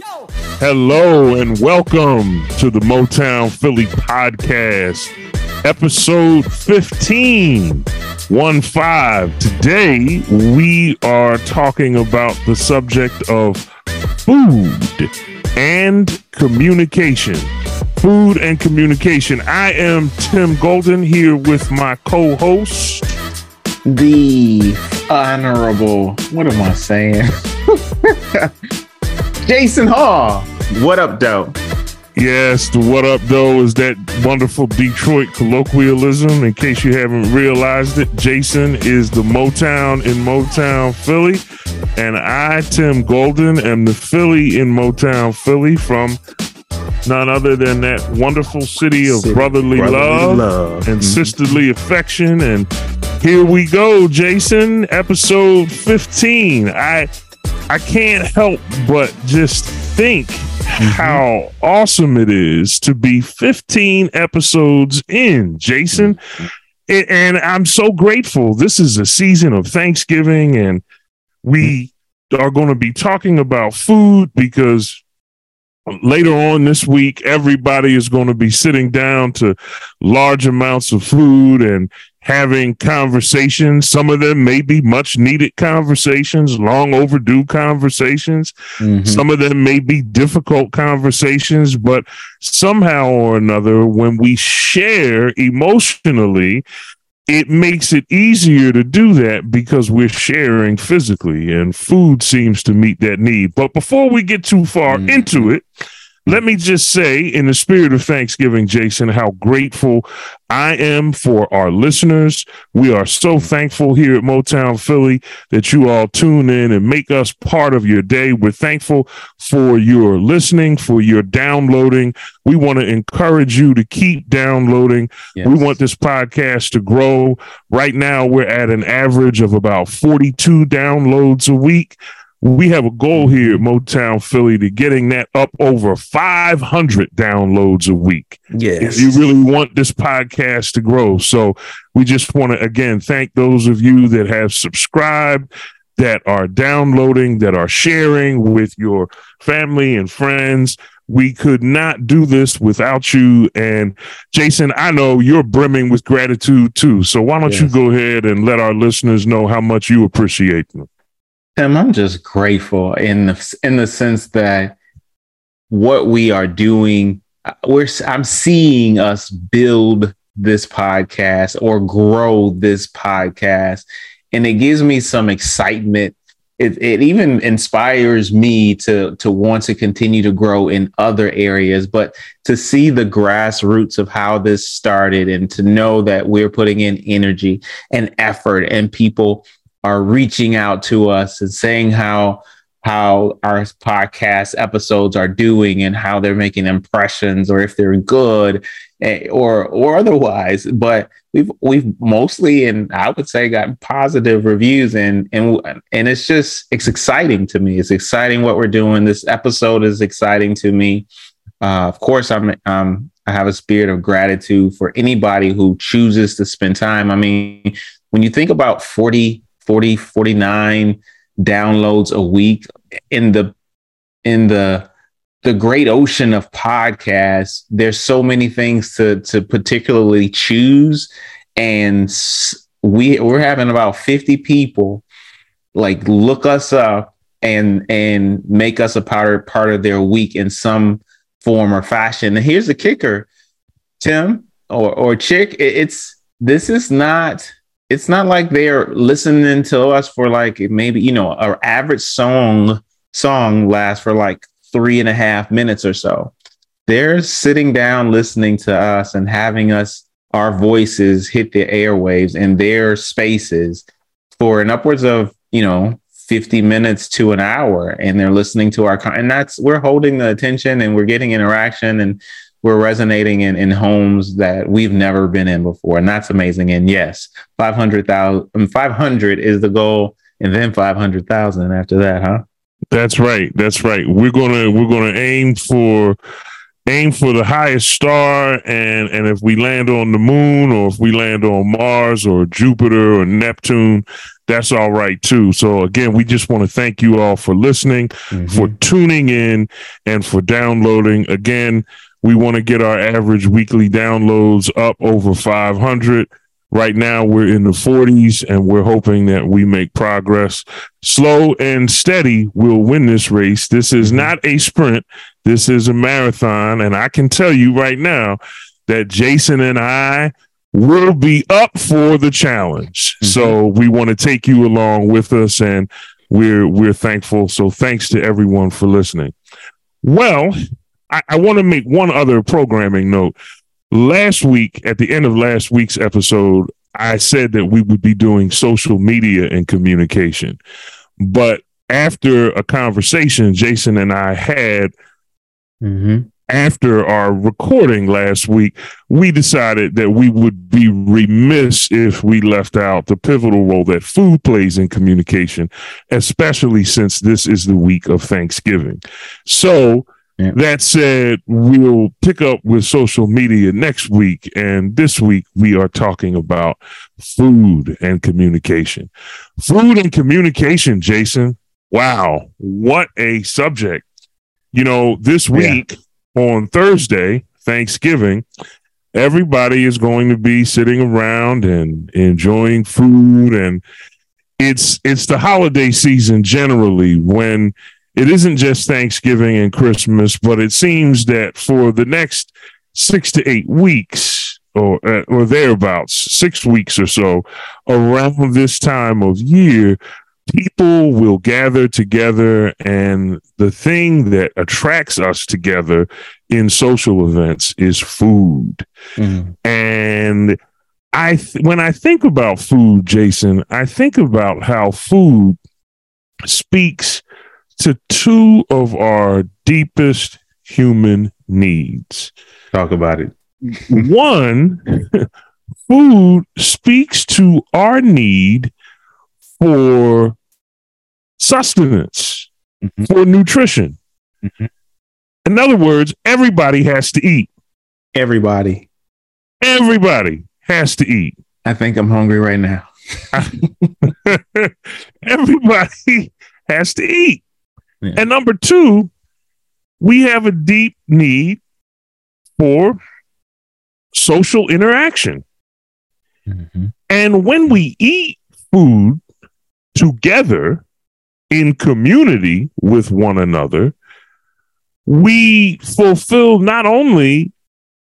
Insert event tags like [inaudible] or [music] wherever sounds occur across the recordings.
Hello and welcome to the Motown Philly podcast, episode 15. 1 5. Today we are talking about the subject of food and communication. Food and communication. I am Tim Golden here with my co host, the honorable, what am I saying? [laughs] Jason Hall. What up, though? Yes, the what up though is that wonderful Detroit colloquialism. In case you haven't realized it, Jason is the Motown in Motown Philly, and I, Tim Golden, am the Philly in Motown Philly from none other than that wonderful city of city, brotherly, brotherly love, love, and mm-hmm. sisterly affection. And here we go, Jason, episode 15. I I can't help but just think mm-hmm. how awesome it is to be 15 episodes in, Jason. Mm-hmm. And I'm so grateful. This is a season of Thanksgiving, and we are going to be talking about food because later on this week, everybody is going to be sitting down to large amounts of food and having conversations. Some of them may be much needed conversations, long overdue conversations. Mm-hmm. Some of them may be difficult conversations, but somehow or another, when we share emotionally, it makes it easier to do that because we're sharing physically, and food seems to meet that need. But before we get too far mm-hmm. into it, let me just say, in the spirit of Thanksgiving, Jason, how grateful I am for our listeners. We are so thankful here at Motown Philly that you all tune in and make us part of your day. We're thankful for your listening, for your downloading. We want to encourage you to keep downloading. Yes. We want this podcast to grow. Right now, we're at an average of about 42 downloads a week we have a goal here at Motown Philly to getting that up over 500 downloads a week. Yes. If you really want this podcast to grow. So we just want to, again, thank those of you that have subscribed, that are downloading, that are sharing with your family and friends. We could not do this without you. And Jason, I know you're brimming with gratitude too. So why don't yes. you go ahead and let our listeners know how much you appreciate them? Tim, I'm just grateful in the in the sense that what we are doing, we're I'm seeing us build this podcast or grow this podcast, and it gives me some excitement. It, it even inspires me to to want to continue to grow in other areas, but to see the grassroots of how this started and to know that we're putting in energy and effort and people are reaching out to us and saying how how our podcast episodes are doing and how they're making impressions or if they're good eh, or or otherwise. But we've we've mostly and I would say got positive reviews and and and it's just it's exciting to me. It's exciting what we're doing. This episode is exciting to me. Uh, of course I'm um I have a spirit of gratitude for anybody who chooses to spend time. I mean when you think about 40 40, 49 downloads a week in the in the the great ocean of podcasts. There's so many things to to particularly choose. And we we're having about 50 people like look us up and and make us a part part of their week in some form or fashion. And here's the kicker tim or or chick it's this is not it's not like they're listening to us for like maybe you know our average song song lasts for like three and a half minutes or so. They're sitting down listening to us and having us our voices hit the airwaves in their spaces for an upwards of you know 50 minutes to an hour. And they're listening to our and that's we're holding the attention and we're getting interaction and we're resonating in, in homes that we've never been in before. And that's amazing. And yes, 500,000, 500 is the goal. And then 500,000 after that, huh? That's right. That's right. We're going to, we're going to aim for aim for the highest star and and if we land on the moon or if we land on Mars or Jupiter or Neptune that's all right too so again we just want to thank you all for listening mm-hmm. for tuning in and for downloading again we want to get our average weekly downloads up over 500 Right now, we're in the 40s and we're hoping that we make progress. Slow and steady will win this race. This is mm-hmm. not a sprint, this is a marathon. And I can tell you right now that Jason and I will be up for the challenge. Mm-hmm. So we want to take you along with us and we're we're thankful. So thanks to everyone for listening. Well, I, I want to make one other programming note last week, at the end of last week's episode, I said that we would be doing social media and communication. But after a conversation Jason and I had mm-hmm. after our recording last week, we decided that we would be remiss if we left out the pivotal role that food plays in communication, especially since this is the week of Thanksgiving. So, yeah. That said, we'll pick up with social media next week. And this week, we are talking about food and communication. Food and communication, Jason. Wow. What a subject. You know, this week yeah. on Thursday, Thanksgiving, everybody is going to be sitting around and enjoying food and it's it's the holiday season generally when it isn't just Thanksgiving and Christmas, but it seems that for the next six to eight weeks or uh, or thereabouts, six weeks or so, around this time of year, people will gather together, and the thing that attracts us together in social events is food, mm-hmm. and. I th- when I think about food, Jason, I think about how food speaks to two of our deepest human needs. Talk about it. [laughs] One, food speaks to our need for sustenance, mm-hmm. for nutrition. Mm-hmm. In other words, everybody has to eat. Everybody. Everybody has to eat. I think I'm hungry right now. [laughs] everybody has to eat. Yeah. And number two, we have a deep need for social interaction. Mm-hmm. And when we eat food together in community with one another, we fulfill not only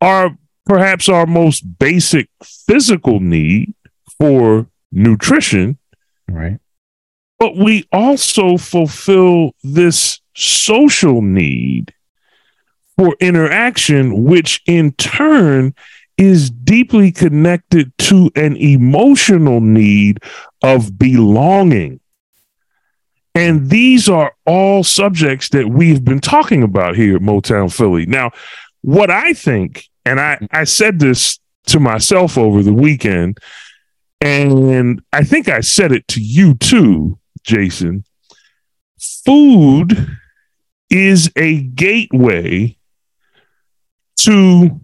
our perhaps our most basic physical need for nutrition, right? But we also fulfill this social need for interaction, which in turn is deeply connected to an emotional need of belonging. And these are all subjects that we've been talking about here at Motown Philly. Now, what I think, and I, I said this to myself over the weekend, and I think I said it to you too, Jason, food is a gateway to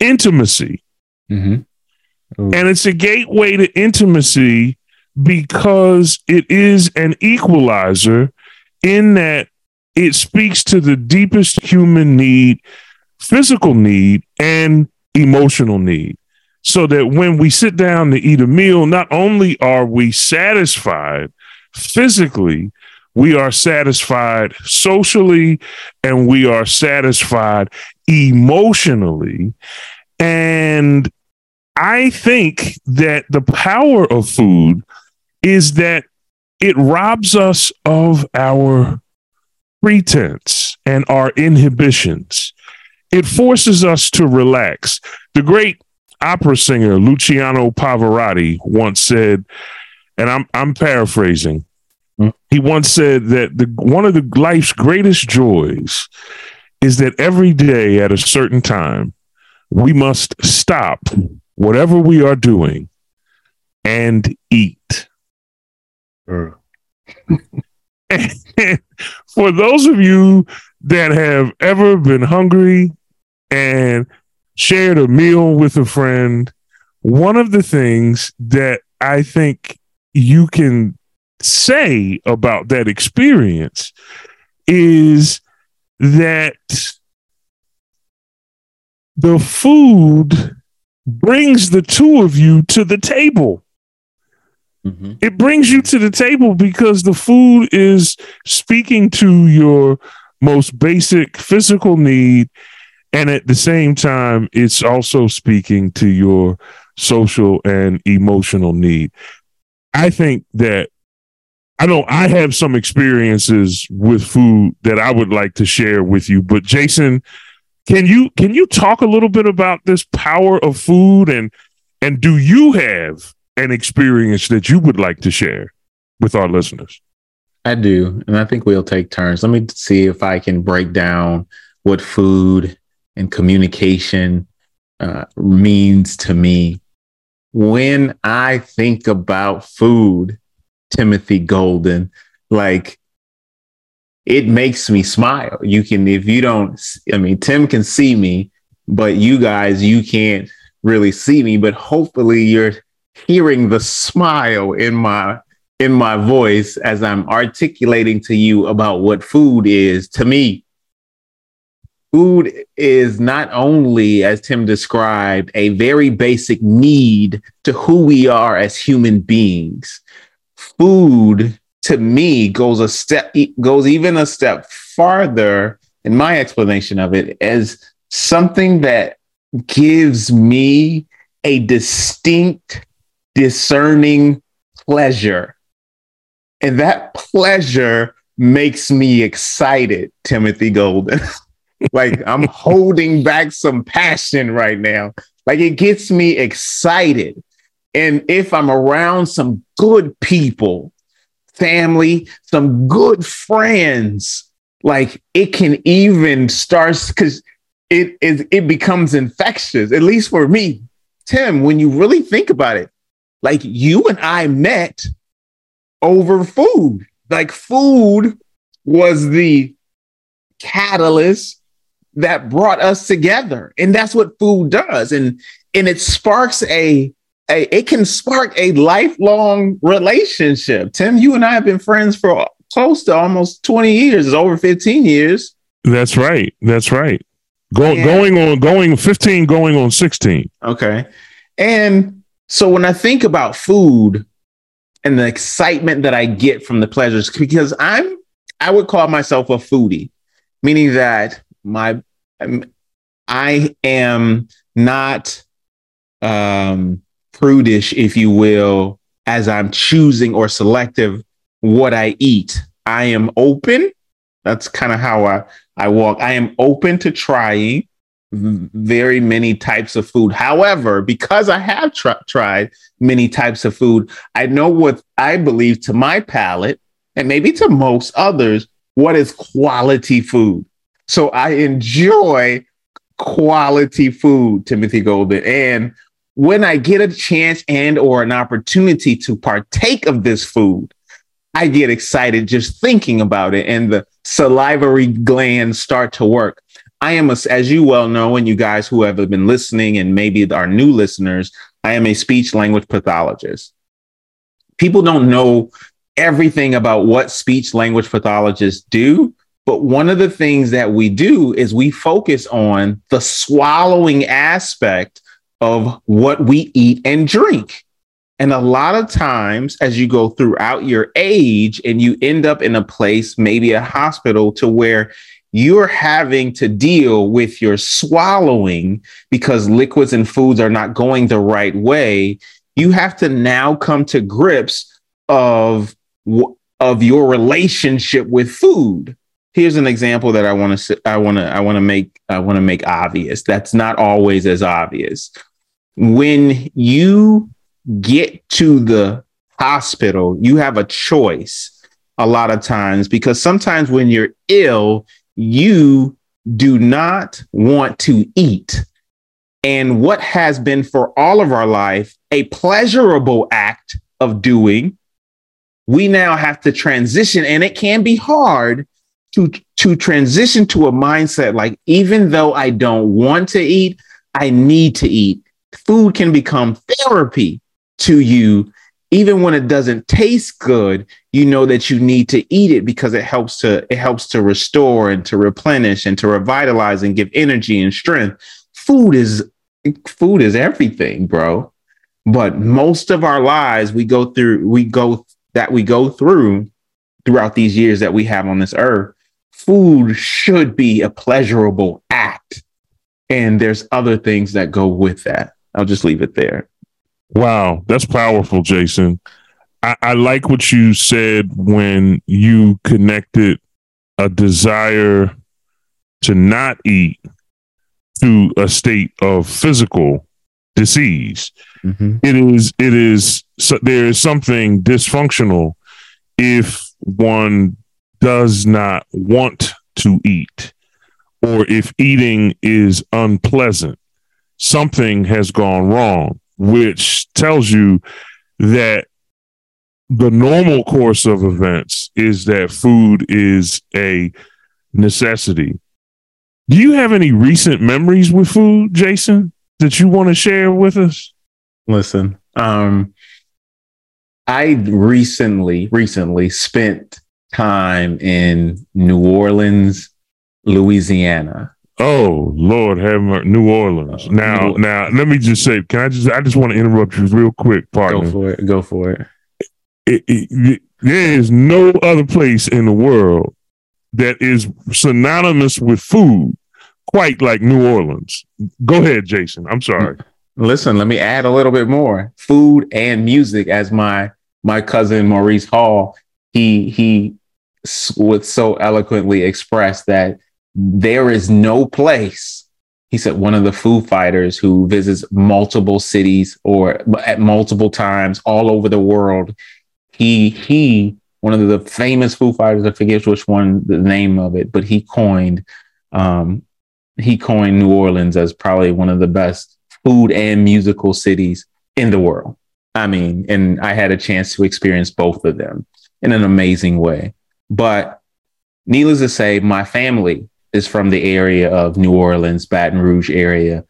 intimacy. Mm-hmm. And it's a gateway to intimacy because it is an equalizer in that it speaks to the deepest human need, physical need, and emotional need. So that when we sit down to eat a meal, not only are we satisfied, physically, we are satisfied socially, and we are satisfied emotionally. And I think that the power of food is that it robs us of our pretense and our inhibitions. It forces us to relax. The great opera singer Luciano Pavarotti once said, and I'm I'm paraphrasing. He once said that the one of the life's greatest joys is that every day at a certain time we must stop whatever we are doing and eat. Uh. [laughs] and for those of you that have ever been hungry and shared a meal with a friend, one of the things that I think you can say about that experience is that the food brings the two of you to the table. Mm-hmm. It brings you to the table because the food is speaking to your most basic physical need. And at the same time, it's also speaking to your social and emotional need. I think that I know I have some experiences with food that I would like to share with you, but Jason, can you can you talk a little bit about this power of food and and do you have an experience that you would like to share with our listeners? I do, and I think we'll take turns. Let me see if I can break down what food and communication uh, means to me. When I think about food, Timothy Golden, like it makes me smile. You can, if you don't, I mean, Tim can see me, but you guys, you can't really see me, but hopefully you're hearing the smile in my in my voice as I'm articulating to you about what food is to me. Food is not only, as Tim described, a very basic need to who we are as human beings. Food to me goes a step goes even a step farther in my explanation of it as something that gives me a distinct discerning pleasure. And that pleasure makes me excited timothy golden. [laughs] Like i'm [laughs] holding back some passion right now. Like it gets me excited and if i'm around some good people family, some good friends. Like it can even start because it is it becomes infectious, at least for me. Tim, when you really think about it, like you and I met over food. Like food was the catalyst that brought us together. And that's what food does. And and it sparks a a, it can spark a lifelong relationship. Tim, you and I have been friends for close to almost 20 years, it's over 15 years. That's right. That's right. Go, going on going 15 going on 16. Okay. And so when I think about food and the excitement that I get from the pleasures because I'm I would call myself a foodie, meaning that my I am not um prudish, if you will, as I'm choosing or selective what I eat. I am open. That's kind of how I, I walk. I am open to trying very many types of food. However, because I have tr- tried many types of food, I know what I believe to my palate and maybe to most others what is quality food. So I enjoy quality food, Timothy Golden. And when I get a chance and or an opportunity to partake of this food, I get excited just thinking about it and the salivary glands start to work. I am, a, as you well know, and you guys who have been listening and maybe our new listeners, I am a speech language pathologist. People don't know everything about what speech language pathologists do, but one of the things that we do is we focus on the swallowing aspect of what we eat and drink. And a lot of times, as you go throughout your age and you end up in a place, maybe a hospital, to where you're having to deal with your swallowing because liquids and foods are not going the right way, you have to now come to grips of, of your relationship with food here's an example that I want to I want to I want to make I want to make obvious. That's not always as obvious. When you get to the hospital, you have a choice a lot of times because sometimes when you're ill, you do not want to eat. And what has been for all of our life a pleasurable act of doing, we now have to transition, and it can be hard to to transition to a mindset like even though I don't want to eat, I need to eat. Food can become therapy to you. Even when it doesn't taste good you know that you need to eat it because it helps to it helps to restore and to replenish and to revitalize and give energy and strength. Food is food is everything bro. But most of our lives we go through we go that we go through throughout these years that we have on this earth food should be a pleasurable act and there's other things that go with that i'll just leave it there Wow, that's powerful, Jason. I, I like what you said when you connected a desire to not eat to a state of physical disease. Mm-hmm. It is it is so there is something dysfunctional if one does not want to eat or if eating is unpleasant. Something has gone wrong which tells you that the normal course of events is that food is a necessity. Do you have any recent memories with food, Jason, that you want to share with us? Listen, um, I recently, recently spent time in New Orleans, Louisiana. Oh Lord, have New Orleans. Uh, now, New- now, let me just say, can I just? I just want to interrupt you real quick, partner. Go for it. Go for it. It, it, it. There is no other place in the world that is synonymous with food quite like New Orleans. Go ahead, Jason. I'm sorry. Listen, let me add a little bit more. Food and music, as my my cousin Maurice Hall, he he would so eloquently express that there is no place he said one of the Foo Fighters who visits multiple cities or at multiple times all over the world. He he one of the famous Foo Fighters. I forget which one the name of it, but he coined um, he coined New Orleans as probably one of the best food and musical cities in the world. I mean, and I had a chance to experience both of them in an amazing way. But needless to say, my family is from the area of New Orleans, Baton Rouge area.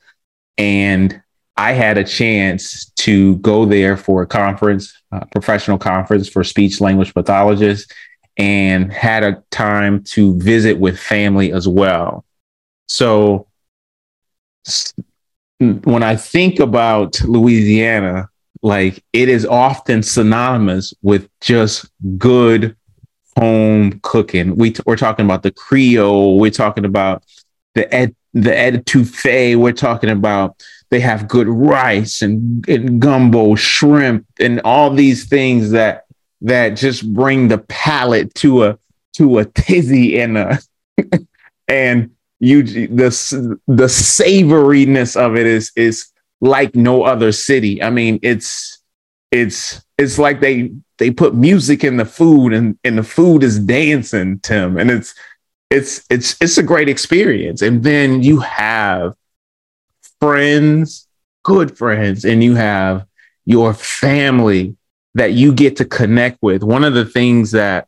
And I had a chance to go there for a conference, a professional conference for speech language pathologists, and had a time to visit with family as well. So when I think about Louisiana, like it is often synonymous with just good home cooking. We t- we're talking about the Creole. We're talking about the ed the etouffee. We're talking about they have good rice and, and gumbo, shrimp, and all these things that that just bring the palate to a to a tizzy and a [laughs] and you the the savoriness of it is is like no other city. I mean, it's it's it's like they they put music in the food and and the food is dancing tim. And it's it's it's it's a great experience. And then you have friends good friends and you have your family that you get to connect with. One of the things that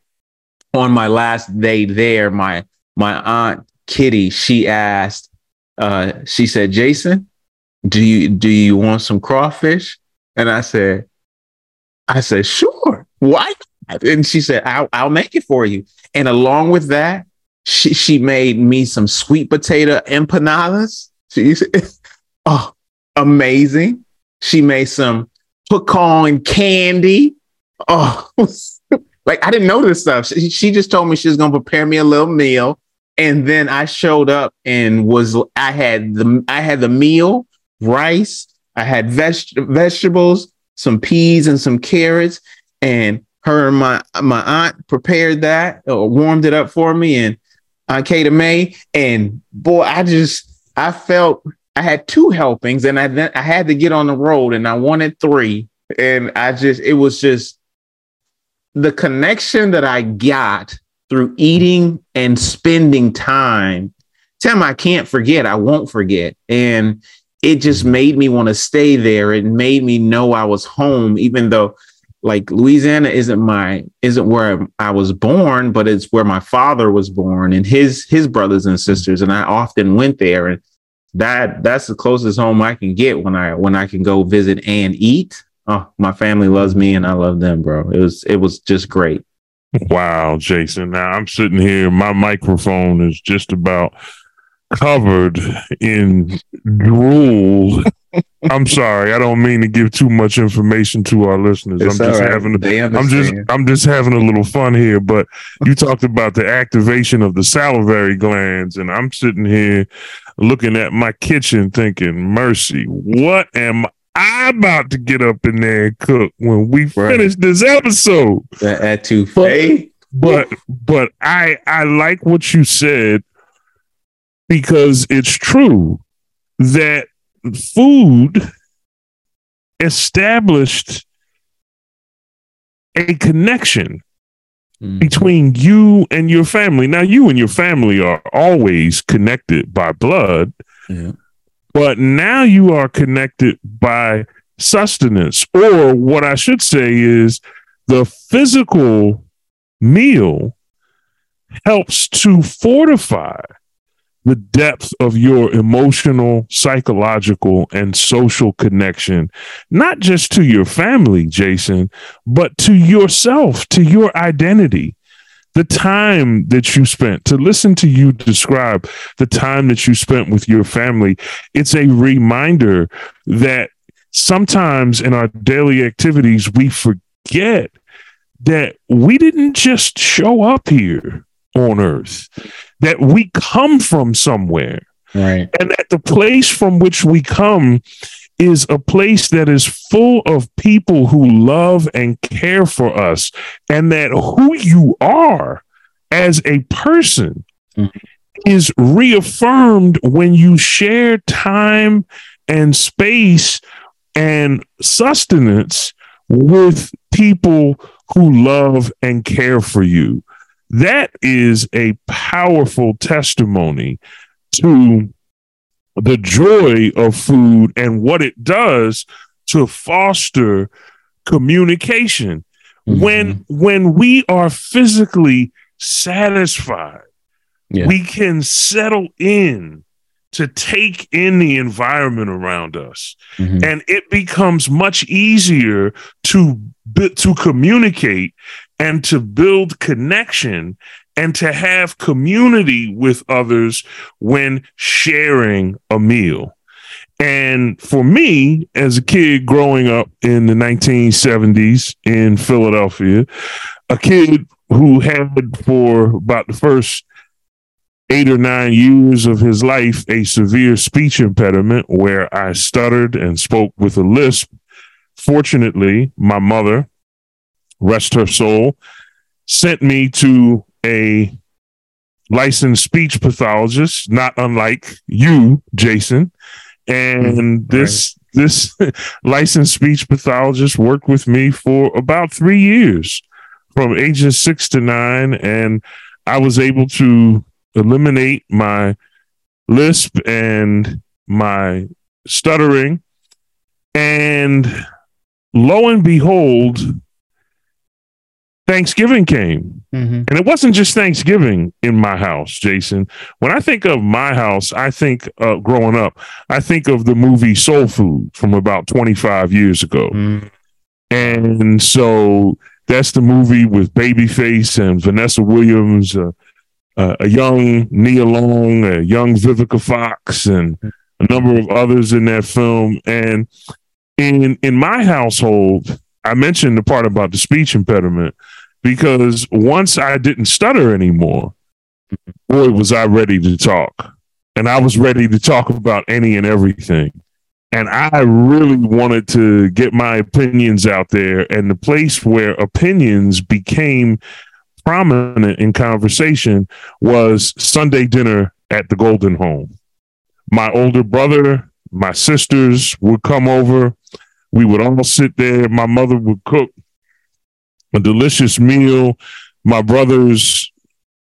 on my last day there my my aunt kitty she asked uh she said jason do you do you want some crawfish and i said I said, sure. Why? And she said, I'll, I'll make it for you. And along with that, she, she made me some sweet potato empanadas. She [laughs] oh, amazing. She made some pecan candy. Oh, [laughs] like I didn't know this stuff. She, she just told me she was going to prepare me a little meal. And then I showed up and was, I had the, I had the meal, rice, I had veg- vegetables, some peas and some carrots. And her and my my aunt prepared that or warmed it up for me and Aunt Kata May. And boy, I just I felt I had two helpings and I then I had to get on the road and I wanted three. And I just it was just the connection that I got through eating and spending time. Tim, I can't forget. I won't forget. And it just mm-hmm. made me want to stay there. It made me know I was home, even though like Louisiana isn't my isn't where I was born, but it's where my father was born and his his brothers and sisters, and I often went there, and that that's the closest home I can get when I when I can go visit and eat. Oh, my family loves me and I love them, bro. It was it was just great. Wow, Jason. Now I'm sitting here, my microphone is just about covered in drool. I'm sorry, I don't mean to give too much information to our listeners. It's I'm just right. having They I'm just. I'm just having a little fun here, but you talked about the activation of the salivary glands, and I'm sitting here looking at my kitchen thinking, mercy, what am I about to get up in there and cook when we Right. finish this episode? that etouffee. but but I I like what you said because it's true that food established a connection Mm. between you and your family. Now you and your family are always connected by blood, Yeah. but now you are connected by sustenance or what I should say is the physical meal helps to fortify the depth of your emotional, psychological, and social connection, not just to your family, Jason, but to yourself, to your identity. The time that you spent to listen to you describe the time that you spent with your family, it's a reminder that sometimes in our daily activities, we forget that we didn't just show up here on earth, that we come from somewhere, Right. and that the place from which we come is a place that is full of people who love and care for us, and that who you are as a person Mhm. is reaffirmed when you share time and space and sustenance with people who love and care for you. That is a powerful testimony to the joy of food and what it does to foster communication. When when we are physically satisfied, Yeah. we can settle in to take in the environment around us Mhm. and it becomes much easier to to communicate and to build connection and to have community with others when sharing a meal. And for me, as a kid growing up in the 1970s in Philadelphia, a kid who had for about the first eight or nine years of his life a severe speech impediment where I stuttered and spoke with a lisp. Fortunately, my mother, rest her soul, sent me to a licensed speech pathologist, not unlike you, Jason. And mm-hmm. this this [laughs] licensed speech pathologist worked with me for about three years, from ages six to nine, and I was able to eliminate my lisp and my stuttering. And lo and behold, Thanksgiving came. Mhm. And it wasn't just Thanksgiving in my house, Jason. When I think of my house, I think uh, growing up, I think of the movie Soul Food from about 25 years ago. Mhm. And so that's the movie with Babyface and Vanessa Williams, uh, uh, a young Nia Long, a young Vivica Fox, and a number of others in that film. And in in my household, I mentioned the part about the speech impediment because once I didn't stutter anymore, boy, was I ready to talk. And I was ready to talk about any and everything and I really wanted to get my opinions out there. And the place where opinions became prominent in conversation was Sunday dinner at the Golden Home. My older brother, my sisters would come over. We would all sit there. My mother would cook a delicious meal. My brother's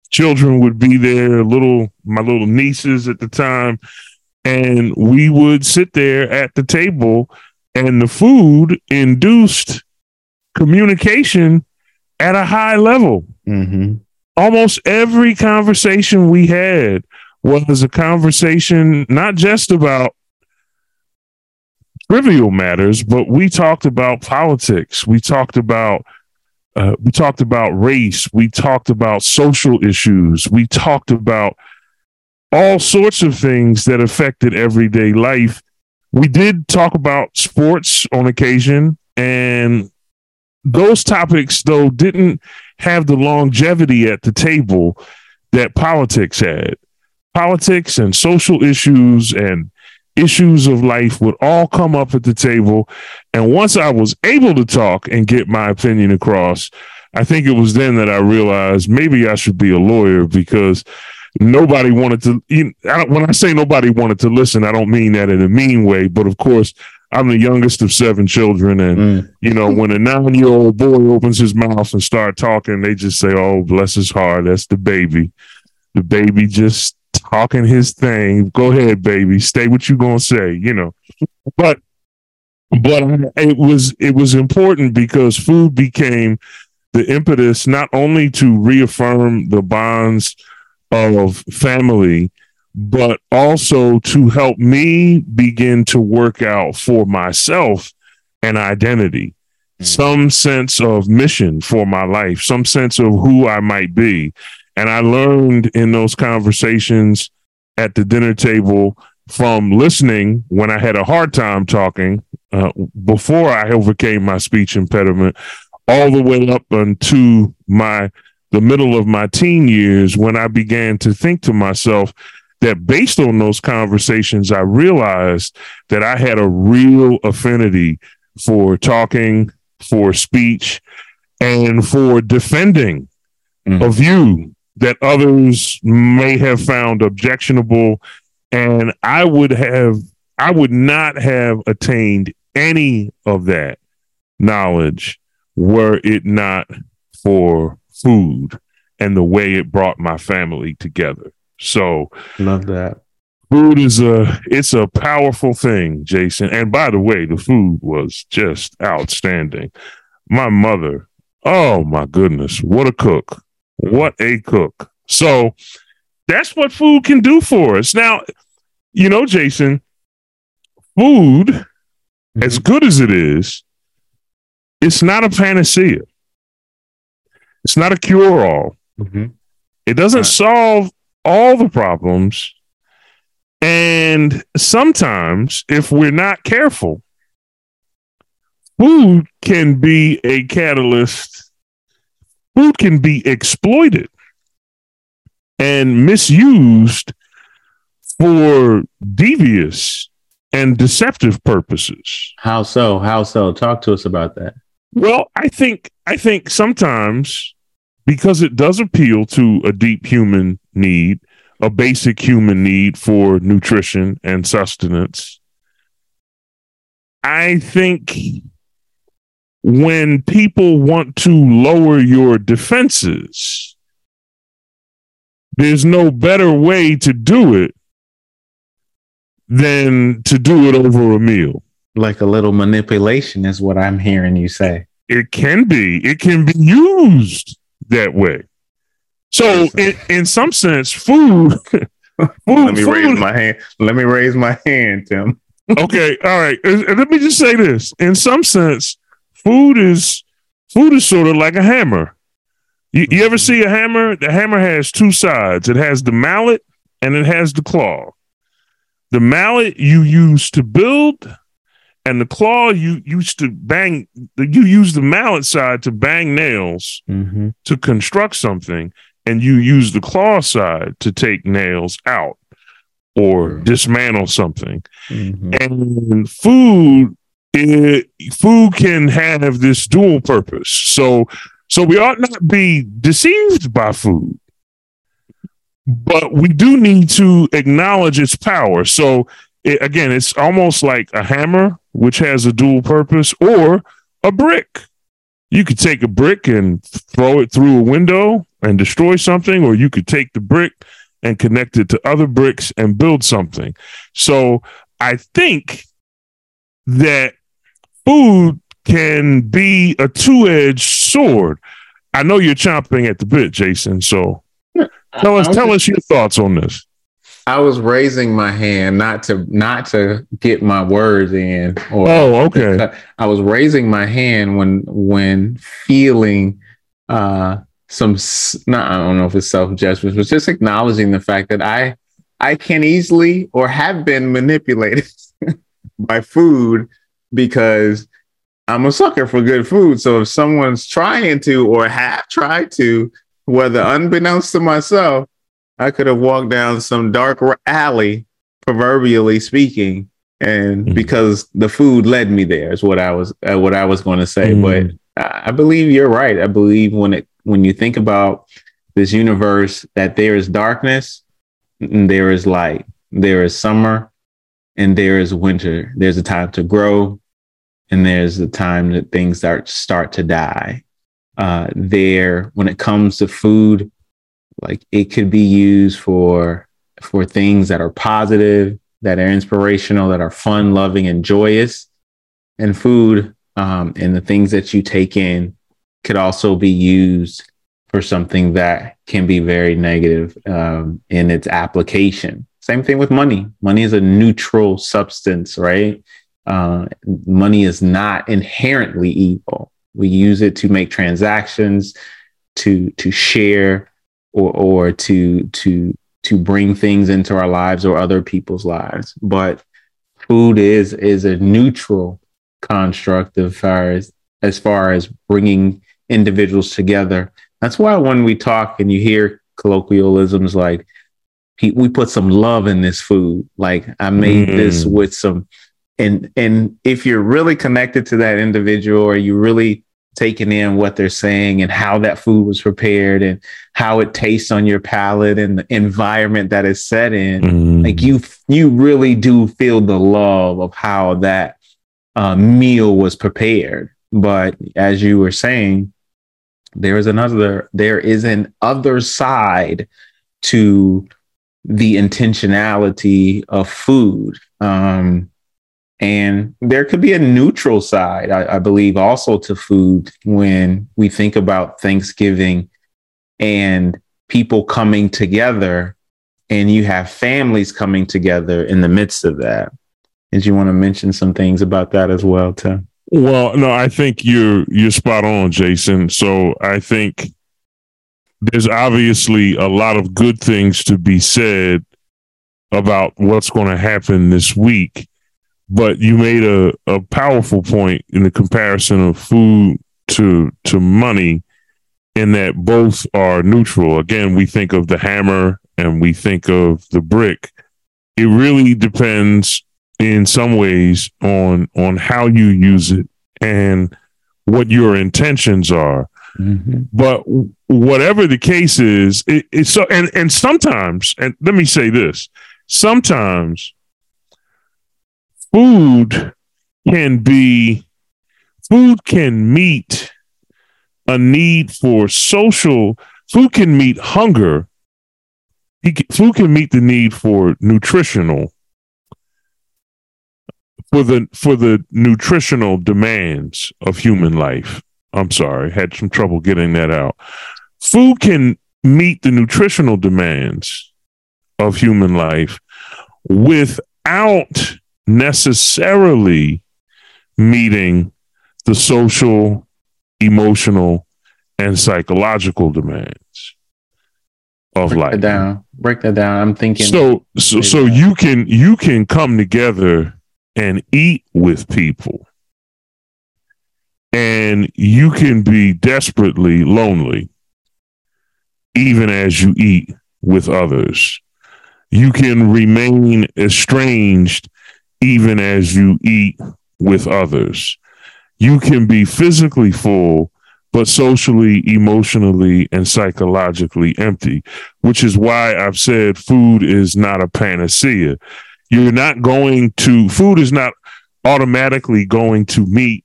children would be there, little my little nieces at the time and we would sit there at the table and the food induced communication at a high level. Mm-hmm. Almost every conversation we had was a conversation not just about trivial matters, but we talked about politics. We talked about uh, we talked about race. We talked about social issues. We talked about all sorts of things that affected everyday life. We did talk about sports on occasion, and those topics, though, didn't have the longevity at the table that politics had. Politics and social issues and issues of life would all come up at the table. And once I was able to talk and get my opinion across, I think it was then that I realized maybe I should be a lawyer because nobody wanted to. You know, I when I say nobody wanted to listen, I don't mean that in a mean way. But of course, I'm the youngest of seven children, and mm. you know, when a nine year old boy opens his mouth and start talking, they just say, "Oh, bless his heart, that's the baby." The baby just talking his thing. Go ahead, baby. Stay what you gonna say, you know. But but it was it was important because food became the impetus not only to reaffirm the bonds of family, but also to help me begin to work out for myself an identity, mm. some sense of mission for my life, some sense of who I might be. And I learned in those conversations at the dinner table from listening when I had a hard time talking uh, before I overcame my speech impediment, all the way up until my the middle of my teen years when I began to think to myself that based on those conversations, I realized that I had a real affinity for talking, for speech, and for defending mm-hmm. a view that others may have found objectionable. And I would have, I would not have attained any of that knowledge were it not for food and the way it brought my family together. So love that. Food is a it's a powerful thing, Jason. And by the way, the food was just outstanding. My mother, oh my goodness, what a cook. What a cook. So that's what food can do for us. Now, you know, Jason, food, mm-hmm. as good as it is, it's not a panacea. It's not a cure all. Mm-hmm. It doesn't right. solve all the problems. And sometimes, if we're not careful, food can be a catalyst, food can be exploited and misused for devious and deceptive purposes. How so? How so? Talk to us about that. Well, I think I think sometimes because it does appeal to a deep human need, a basic human need for nutrition and sustenance. I think when people want to lower your defenses, there's no better way to do it than to do it over a meal. Like a little manipulation is what I'm hearing you say. It can be. It can be used that way. So, in, in some sense, food. [laughs] food Let me food, raise my hand. Let me raise my hand, Tim. okay, all right. Uh, let me just say this. In some sense, food is food is sort of like a hammer. You, you ever see a hammer? The hammer has two sides. It has the mallet and it has the claw. The mallet you use to build, and the claw you used to bang. You use the mallet side to bang nails mm-hmm. to construct something, and you use the claw side to take nails out or dismantle something. Mm-hmm. And food, it, food can have this dual purpose. So so we ought not be deceived by food, but we do need to acknowledge its power. So it, again, it's almost like a hammer, which has a dual purpose, or a brick. You could take a brick and throw it through a window and destroy something, or you could take the brick and connect it to other bricks and build something. So I think that food can be a two-edged sword. I know you're chomping at the bit, Jason. So tell us, tell us your thoughts on this. I was raising my hand not to not to get my words in. Or oh, okay. [laughs] I was raising my hand when when feeling uh some not I don't know if it's self judgment, but just acknowledging the fact that I I can easily or have been manipulated [laughs] by food because I'm a sucker for good food. So if someone's trying to or have tried to, whether unbeknownst to myself, I could have walked down some dark alley, proverbially speaking, and mm-hmm. because the food led me there is what I was uh, what I was going to say. Mm-hmm. But I believe you're right. I believe when it when you think about this universe, that there is darkness, and there is light, there is summer, and there is winter. There's a time to grow, and there's a time that things start start to die. Uh, there, when it comes to food, like it could be used for for things that are positive, that are inspirational, that are fun, loving, and joyous. And food um, and the things that you take in could also be used for something that can be very negative um, in its application. Same thing with money. Money is a neutral substance, right? Uh, money is not inherently evil. We use it to make transactions, to to share, or or to to to bring things into our lives or other people's lives. But food is is a neutral construct as far as as far as bringing individuals together. That's why when we talk and you hear colloquialisms like we put some love in this food, like I made mm. this with some and and if you're really connected to that individual or you really taking in what they're saying and how that food was prepared and how it tastes on your palate and the environment that is set in mm. like you you really do feel the love of how that uh, meal was prepared but as you were saying there is another there is an other side to the intentionality of food um and there could be a neutral side, I, I, believe, also to food when we think about Thanksgiving and people coming together and you have families coming together in the midst of that. Did you want to mention some things about that as well, Tim? Well, no, I think you're you're spot on, Jason. So I think there's obviously a lot of good things to be said about what's going to happen this week but you made a, a powerful point in the comparison of food to to money in that both are neutral. Again we think of the hammer and we think of the brick. It really depends in some ways on on how you use it and what your intentions are mm-hmm. but whatever the case is it, it's so and and sometimes and let me say this sometimes food can be food can meet a need for social food can meet hunger food can meet the need for nutritional for the for the nutritional demands of human life i'm sorry had some trouble getting that out food can meet the nutritional demands of human life without necessarily meeting the social, emotional, and psychological demands of life. Break life. That down. Break that down. I'm thinking. So, so, so you can you can come together and eat with people, and you can be desperately lonely, even as you eat with others. You can remain estranged even as you eat with others. You can be physically full, but socially, emotionally, and psychologically empty, which is why I've said food is not a panacea. You're not going to, food is not automatically going to meet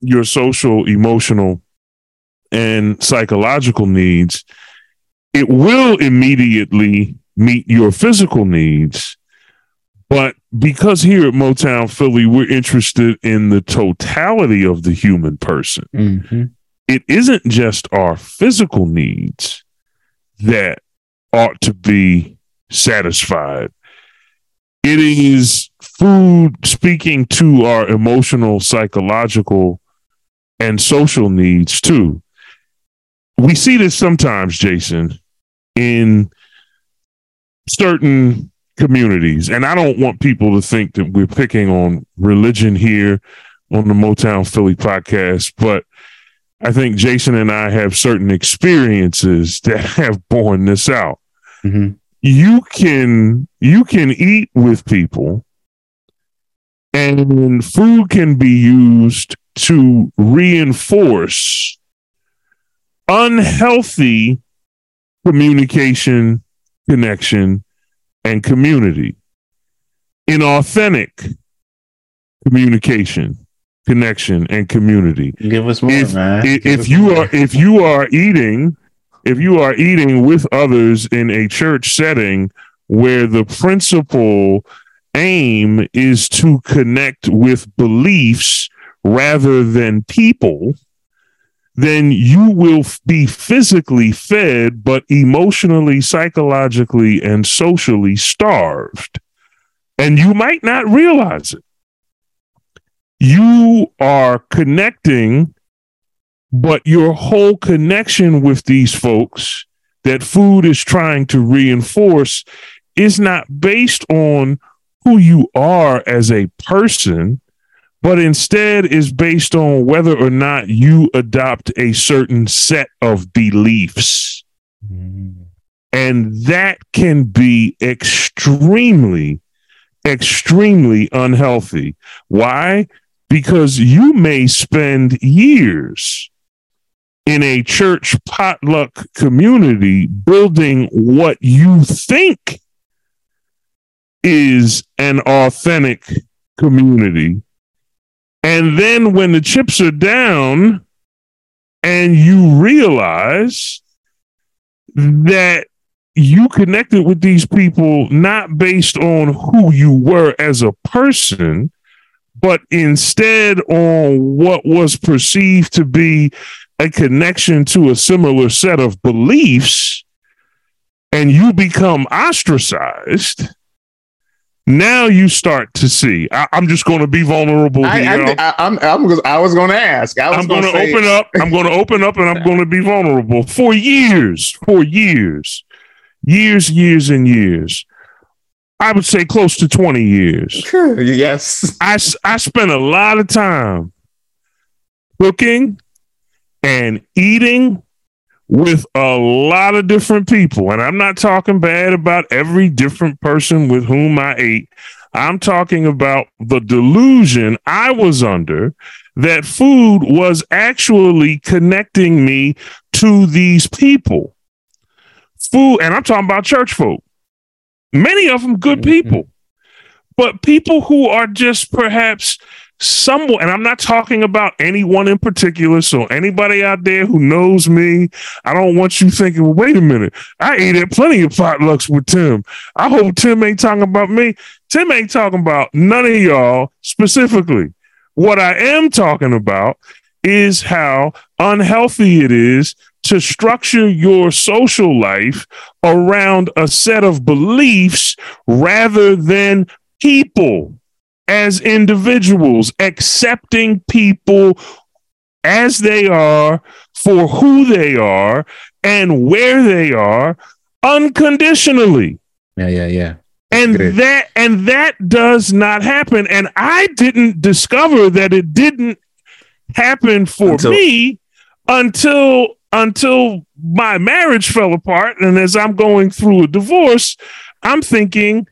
your social, emotional, and psychological needs. It will immediately meet your physical needs But because here at Motown Philly, we're interested in the totality of the human person, Mm-hmm. it isn't just our physical needs that ought to be satisfied. It is food speaking to our emotional, psychological, and social needs too. We see this sometimes, Jason, in certain communities. And I don't want people to think that we're picking on religion here on the Motown Philly podcast, but I think Jason and I have certain experiences [laughs] that have borne this out. Mm-hmm. You can you can eat with people and food can be used to reinforce unhealthy communication, connection, and community. Inauthentic communication, connection, and community Give us more, if, man. if, if you more. are if you are eating if you are eating with others in a church setting where the principal aim is to connect with beliefs rather than people then you will be physically fed but emotionally psychologically and socially starved. And you might not realize it. You are connecting but your whole connection with these folks that food is trying to reinforce is not based on who you are as a person, but instead is based on whether or not you adopt a certain set of beliefs. Mhm. And that can be extremely, extremely unhealthy. Why? Because you may spend years in a church potluck community building what you think is an authentic community. And then when the chips are down and you realize that you connected with these people not based on who you were as a person, but instead on what was perceived to be a connection to a similar set of beliefs, and you become ostracized. Now you start to see. I, am just going to be vulnerable I, here. I, I, I'm, I'm, I was going to ask. I was I'm going to open up. I'm going to open up and I'm going to be vulnerable for years, for years, years, years, and years. I would say close to 20 years. [laughs] yes. I, I spent a lot of time cooking and eating with a lot of different people. And I'm not talking bad about every different person with whom I ate. I'm talking about the delusion I was under that food was actually connecting me to these people. Food, and I'm talking about church folk. Many of them good Mhm. people, but people who are just perhaps somewhat, and I'm not talking about anyone in particular. So anybody out there who knows me, I don't want you thinking, well, wait a minute, I ate at plenty of potlucks with Tim. I hope Tim ain't talking about me. Tim ain't talking about none of y'all specifically. What I am talking about is how unhealthy it is to structure your social life around a set of beliefs rather than people as individuals, accepting people as they are for who they are and where they are unconditionally Yeah, yeah, yeah. and good. that and that does not happen and i didn't discover that it didn't happen for Until- me until until my marriage fell apart and as i'm going through a divorce i'm thinking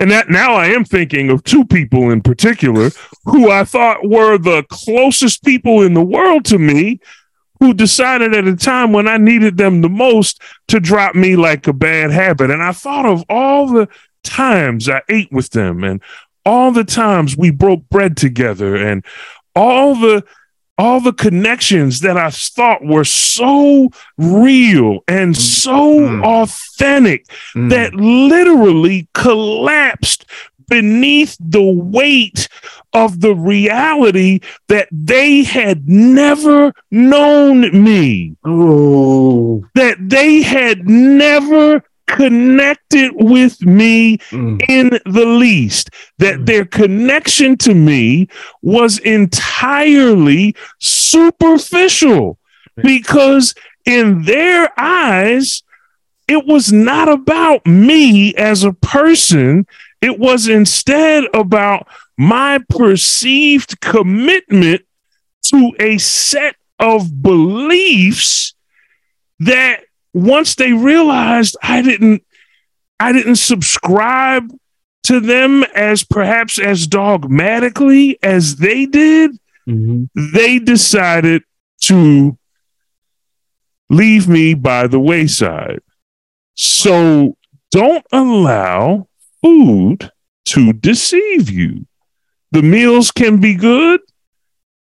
and that now i am thinking of two people in particular who i thought were the closest people in the world to me who decided at a time when i needed them the most to drop me like a bad habit. And i thought of all the times I ate with them and all the times we broke bread together and all the all the connections that I thought were so real and so Mm. authentic Mm. that literally collapsed beneath the weight of the reality that they had never known me. Oh. That they had never connected with me mm. in the least, that mm. their connection to me was entirely superficial because in their eyes, it was not about me as a person. It was instead about my perceived commitment to a set of beliefs that once they realized I didn't I didn't subscribe to them as perhaps as dogmatically as they did, mm-hmm. they decided to leave me by the wayside. So don't allow food to deceive you. The meals can be good,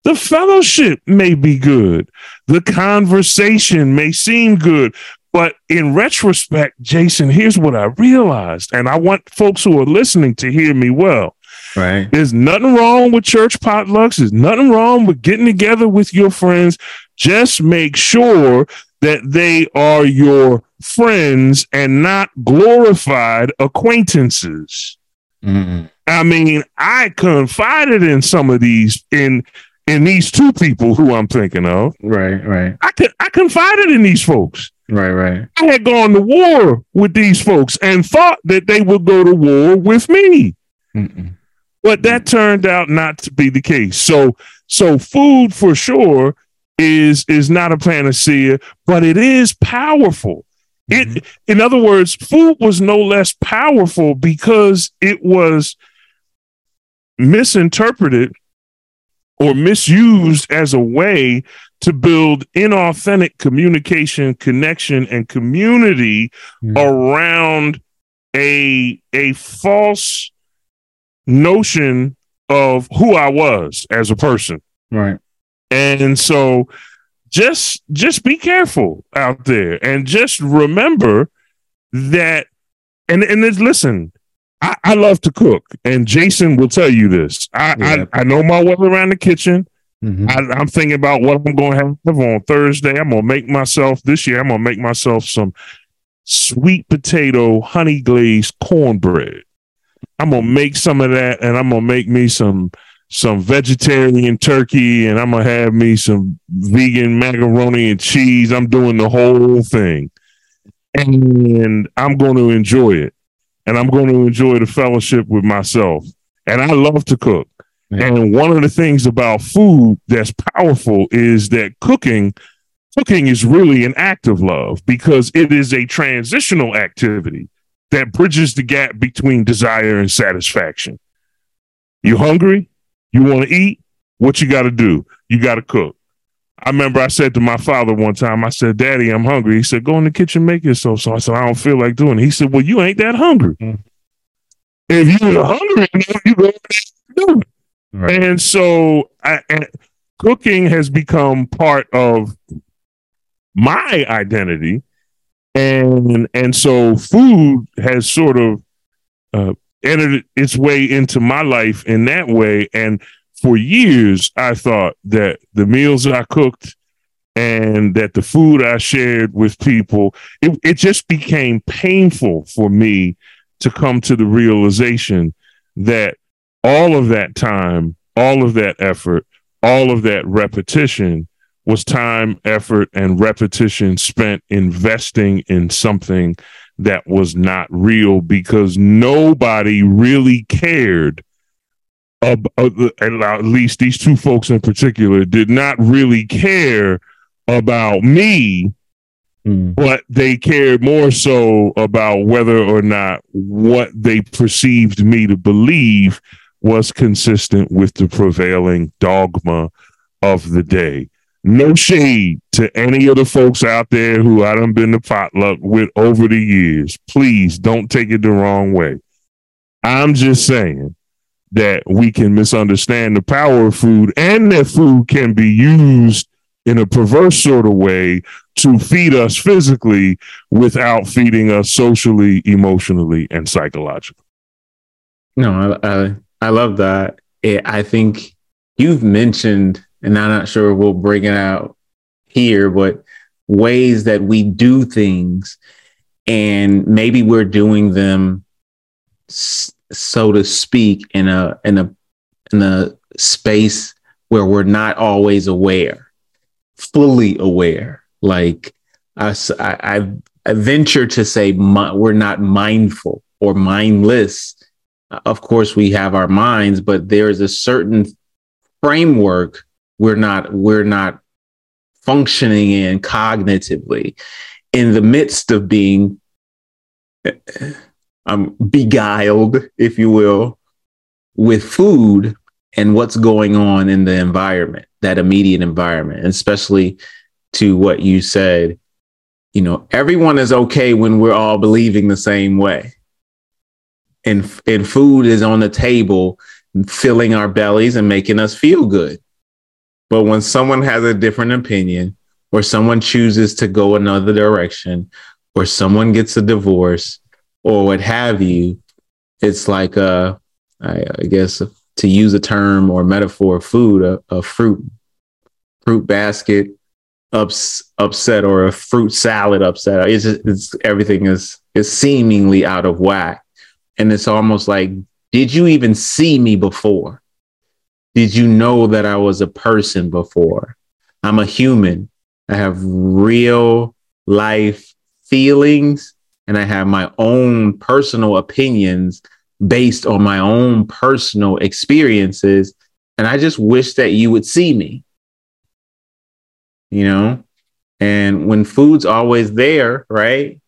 the fellowship may be good. The conversation may seem good. But in retrospect, Jason, here's what I realized. And I want folks who are listening to hear me well. Right. There's nothing wrong with church potlucks. There's nothing wrong with getting together with your friends. Just make sure that they are your friends and not glorified acquaintances. Mm-hmm. I mean, I confided in some of these in in these two people who I'm thinking of. Right, right. I could I confided in these folks. Right, right. I had gone to war with these folks and thought that they would go to war with me. Mm-mm. But that turned out not to be the case. So so food for sure is is not a panacea, but it is powerful. Mm-hmm. It in other words, food was no less powerful because it was misinterpreted or misused as a way to build inauthentic communication, connection, and community mm. around a a false notion of who I was as a person. Right. And so just just be careful out there and just remember that and and listen I, I, love to cook, and Jason will tell you this. I yeah. I, I, know my way around the kitchen. Mm-hmm. I, am thinking about what I'm going to have on Thursday. I'm going to make myself this year. I'm going to make myself some sweet potato honey glazed cornbread. I'm going to make some of that, and I'm going to make me some some vegetarian turkey, and I'm going to have me some vegan macaroni and cheese. I'm doing the whole thing, and I'm going to enjoy it and I'm going to enjoy the fellowship with myself. And I love to cook. And one of the things about food that's powerful is that cooking cooking is really an act of love because it is a transitional activity that bridges the gap between desire and satisfaction. You hungry? You want to eat? What you got to do? You got to cook. I remember I said to my father one time, I said, Daddy, I'm hungry. He said, Go in the kitchen, make yourself. So I said, I don't feel like doing it. He said, Well, you ain't that hungry. Mm-hmm. If you're hungry, you go do it. Right. And so I, and cooking has become part of my identity. And and so food has sort of uh, entered its way into my life in that way. And for years, I thought that the meals I cooked and that the food I shared with people, it, it just became painful for me to come to the realization that all of that time, all of that effort, all of that repetition was time, effort, and repetition spent investing in something that was not real because nobody really cared uh, uh, at least these two folks in particular did not really care about me mm. but they cared more so about whether or not what they perceived me to believe was consistent with the prevailing dogma of the day no shade to any of the folks out there who I done been to potluck with over the years. Please don't take it the wrong way. I'm just saying that we can misunderstand the power of food and that food can be used in a perverse sort of way to feed us physically without feeding us socially, emotionally, and psychologically. No, I, I, I love that. It, I think you've mentioned, and I'm not sure we'll bring it out here, but ways that we do things, and maybe we're doing them, so to speak, in a in a in a space where we're not always aware, fully aware. Like I, I, I venture to say, we're not mindful or mindless. Of course, we have our minds, but there is a certain framework we're not we're not functioning in cognitively in the midst of being um, beguiled, if you will, with food and what's going on in the environment, that immediate environment, and especially to what you said. You know, everyone is okay when we're all believing the same way. And, and food is on the table, filling our bellies and making us feel good. But when someone has a different opinion, or someone chooses to go another direction, or someone gets a divorce, or what have you, it's like a, I, I guess, to use a term or metaphor food, a, a fruit fruit basket ups, upset or a fruit salad upset. It's just it's everything is is seemingly out of whack, and it's almost like, did you even see me before? Did you know that I was a person before? I'm a human. I have real life feelings and I have my own personal opinions based on my own personal experiences. And I just wish that you would see me, you know? And when food's always there, right?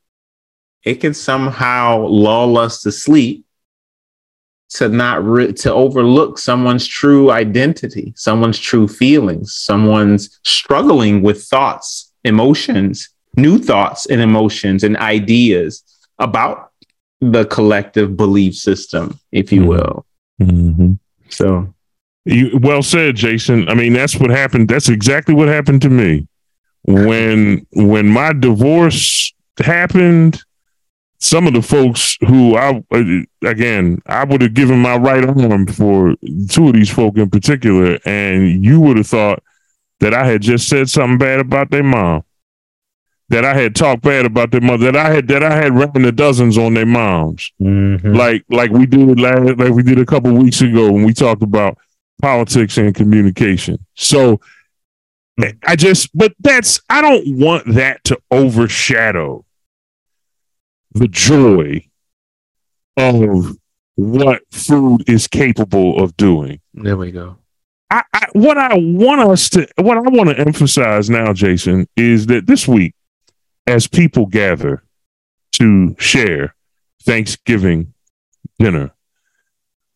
It can somehow lull us to sleep to not re- to overlook someone's true identity, someone's true feelings, someone's struggling with thoughts, emotions, new thoughts and emotions and ideas about the collective belief system, if you mm-hmm. will. Mm-hmm. So, you well said, Jason. I mean, that's what happened. That's exactly what happened to me when when my divorce happened. Some of the folks who I uh, again, I would have given my right arm for two of these folk in particular, and you would have thought that I had just said something bad about their mom that I had talked bad about their mother, that I had that I had ran the dozens on their moms, mm-hmm. like like we did last, like we did a couple weeks ago when we talked about politics and communication. So I just, but that's I don't want that to overshadow the joy of what food is capable of doing. There we go. I, I, what I want us to, what I want to emphasize now, Jason, is that this week as people gather to share Thanksgiving dinner,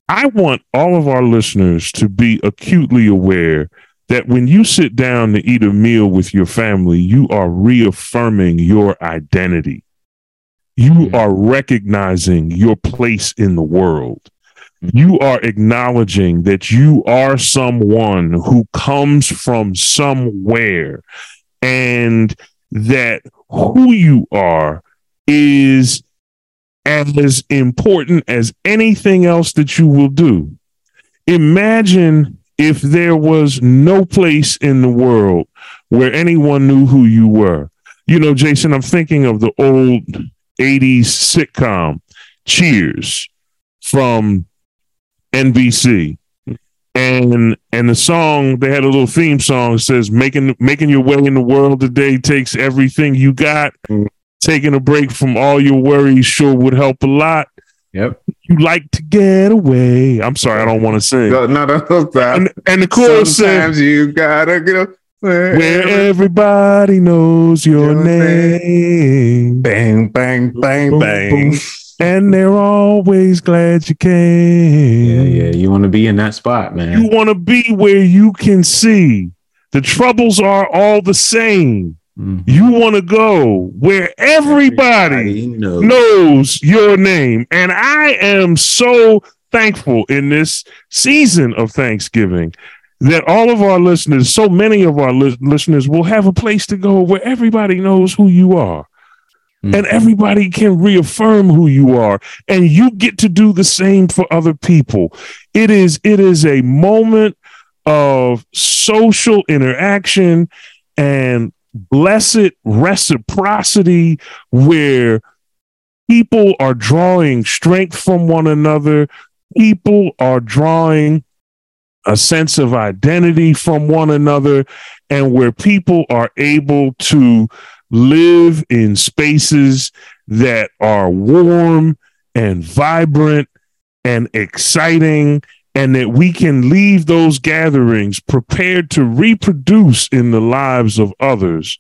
I want all of our listeners to be acutely aware that when you sit down to eat a meal with your family, you are reaffirming your identity. You are recognizing your place in the world. Mm-hmm. You are acknowledging that you are someone who comes from somewhere and that who you are is as important as anything else that you will do. Imagine if there was no place in the world where anyone knew who you were. You know, Jason, I'm thinking of the old 80s sitcom Cheers from NBC and and the song they had a little theme song. Says making making your way in the world today takes everything you got. Taking a break from all your worries sure would help a lot. Yep. You like to get away. I'm sorry i don't want to sing. No no no stop. And, and the chorus sometimes says, you gotta get where, where everybody knows your, your name. name. bang bang bang boom, bang. boom and they're always glad you came. Yeah, yeah. You want to be in that spot, man. You want to be where you can see the troubles are all the same. Mm-hmm. You want to go where everybody, everybody knows. knows your name. And I am so thankful in this season of Thanksgiving that all of our listeners, so many of our li- listeners, will have a place to go where everybody knows who you are. Mm-hmm. and everybody can reaffirm who you are and you get to do the same for other people. It is it is a moment of social interaction and blessed reciprocity where people are drawing strength from one another. People are drawing a sense of identity from one another, and where people are able to live in spaces that are warm and vibrant and exciting and that we can leave those gatherings prepared to reproduce in the lives of others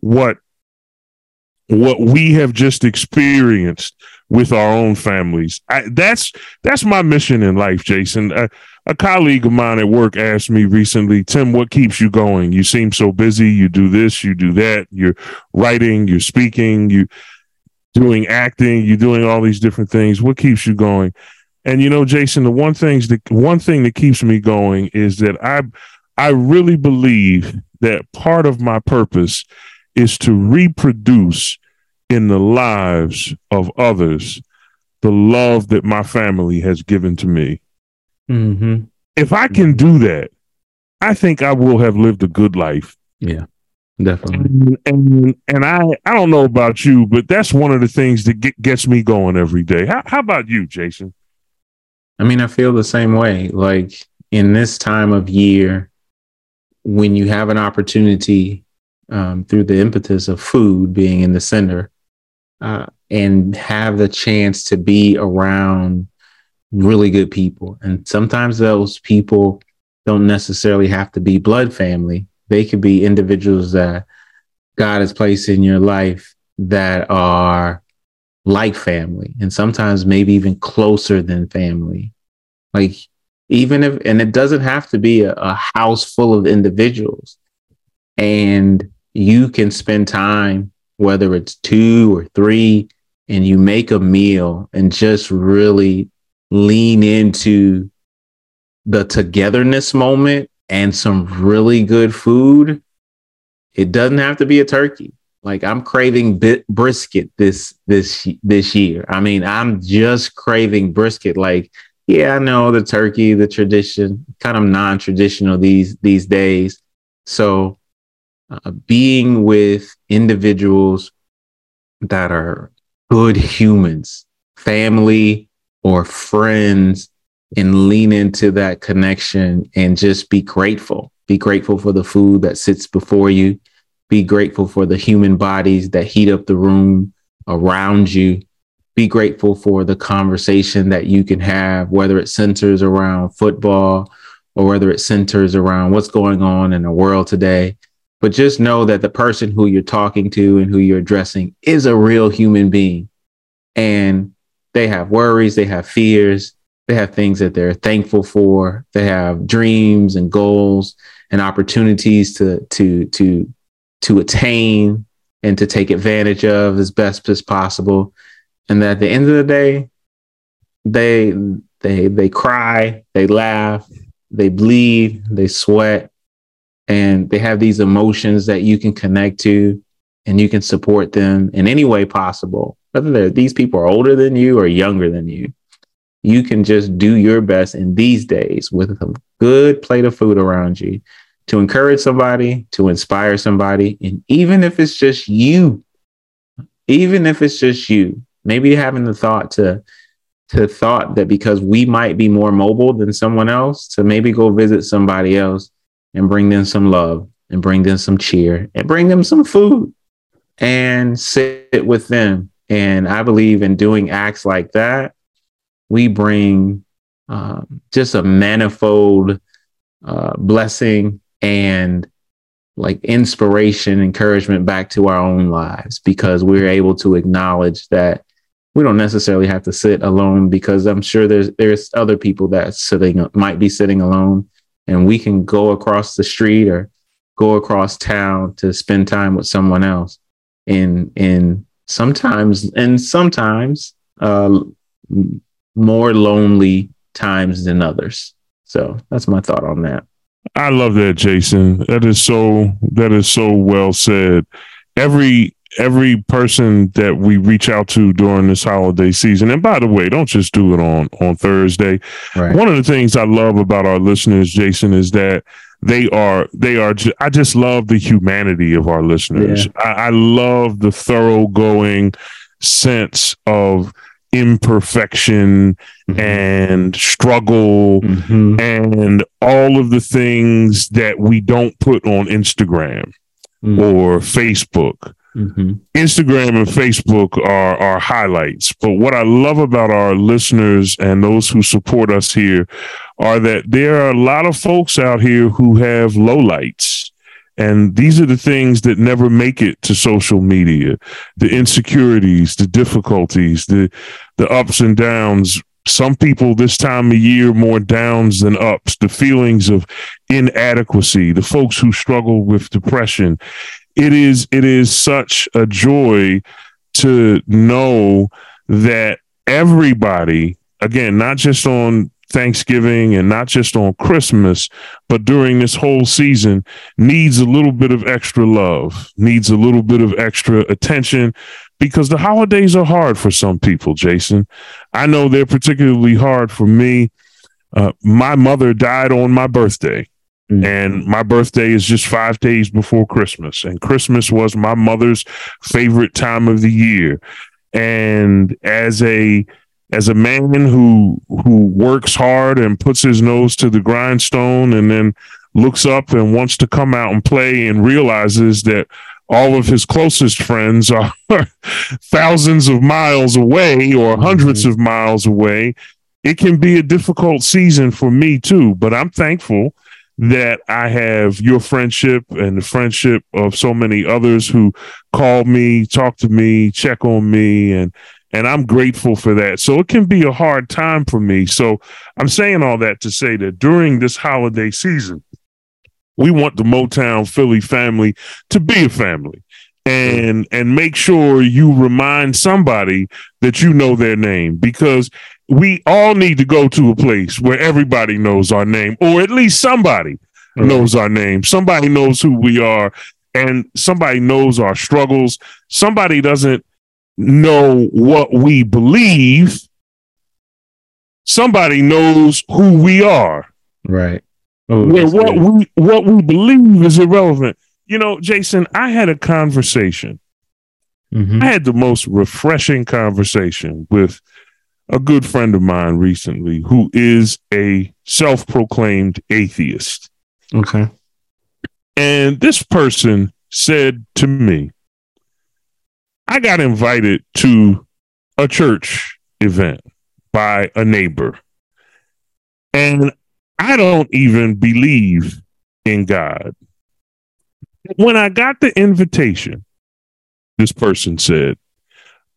what what we have just experienced with our own families. I, that's that's my mission in life, Jason. Uh, a colleague of mine at work asked me recently, Tim, what keeps you going? You seem so busy. You do this, you do that. You're writing, you're speaking, you're doing acting, you're doing all these different things. What keeps you going? And you know, Jason, the one things that one thing that keeps me going is that I I really believe that part of my purpose is to reproduce in the lives of others the love that my family has given to me. Mm-hmm. If I can do that, I think I will have lived a good life. Yeah, definitely. And and, and I I don't know about you, but that's one of the things that get, gets me going every day. How, how about you, Jason? I mean, I feel the same way. Like in this time of year, when you have an opportunity um, through the impetus of food being in the center, uh, and have the chance to be around really good people. And sometimes those people don't necessarily have to be blood family. They could be individuals that God has placed in your life that are like family and sometimes maybe even closer than family. Like, even if, and it doesn't have to be a, a house full of individuals. And you can spend time whether it's two or three, and you make a meal and just really lean into the togetherness moment and some really good food, it doesn't have to be a turkey. Like I'm craving bit brisket this this this year. I mean, I'm just craving brisket. Like, yeah, I know the turkey, the tradition, kind of non-traditional these these days. So uh, being with individuals that are good humans, family or friends, and lean into that connection and just be grateful. Be grateful for the food that sits before you. Be grateful for the human bodies that heat up the room around you. Be grateful for the conversation that you can have, whether it centers around football or whether it centers around what's going on in the world today but just know that the person who you're talking to and who you're addressing is a real human being. And they have worries, they have fears, they have things that they're thankful for, they have dreams and goals and opportunities to to to to attain and to take advantage of as best as possible. And that at the end of the day, they they they cry, they laugh, they bleed, they sweat, and they have these emotions that you can connect to and you can support them in any way possible whether these people are older than you or younger than you you can just do your best in these days with a good plate of food around you to encourage somebody to inspire somebody and even if it's just you even if it's just you maybe having the thought to to thought that because we might be more mobile than someone else to maybe go visit somebody else and bring them some love and bring them some cheer and bring them some food and sit with them. And I believe in doing acts like that, we bring um, just a manifold uh, blessing and like inspiration, encouragement back to our own lives because we're able to acknowledge that we don't necessarily have to sit alone because I'm sure there's there's other people that sitting might be sitting alone and we can go across the street or go across town to spend time with someone else in in sometimes and sometimes uh, more lonely times than others so that's my thought on that i love that jason that is so that is so well said every every person that we reach out to during this holiday season. And by the way, don't just do it on on Thursday. Right. One of the things I love about our listeners, Jason, is that they are they are ju- i just love the humanity of our listeners yeah. I, I love the thoroughgoing sense of imperfection mm-hmm. and struggle mm-hmm. and all of the things that we don't put on instagram mm-hmm. or facebook Mm-hmm. Instagram and Facebook are are highlights. But what I love about our listeners and those who support us here are that there are a lot of folks out here who have lowlights. And these are the things that never make it to social media, the insecurities, the difficulties, the the ups and downs. Some people this time of year more downs than ups, the feelings of inadequacy, the folks who struggle with depression it is it is such a joy to know that everybody again not just on Thanksgiving and not just on Christmas, but during this whole season needs a little bit of extra love, needs a little bit of extra attention because the holidays are hard for some people, Jason. I know they're particularly hard for me. Uh, my mother died on my birthday. Mm. And my birthday is just five days before Christmas. And Christmas was my mother's favorite time of the year. And as a as a man who who works hard and puts his nose to the grindstone and then looks up and wants to come out and play and realizes that all of his closest friends are [laughs] thousands of miles away or 100s mm-hmm. of miles away it can be a difficult season for me too but i'm thankful that I have your friendship and the friendship of so many others who call me, talk to me, check on me, and and I'm grateful for that. So it can be a hard time for me. So I'm saying all that to say that during this holiday season, we want the Motown Philly family to be a family and and make sure you remind somebody that you know their name because we all need to go to a place where everybody knows our name, or at least somebody knows our name. Somebody knows who we are, and somebody knows our struggles. Somebody doesn't know what we believe. Somebody knows who we are. Right. Oh, where what we what we believe is irrelevant. You know, Jason, I had a conversation. Mm-hmm. I had the most refreshing conversation with a good friend of mine recently who is a self proclaimed atheist. Okay. And this person said to me, I got invited to a church event by a neighbor. And I don't even believe in God. When I got the invitation, this person said,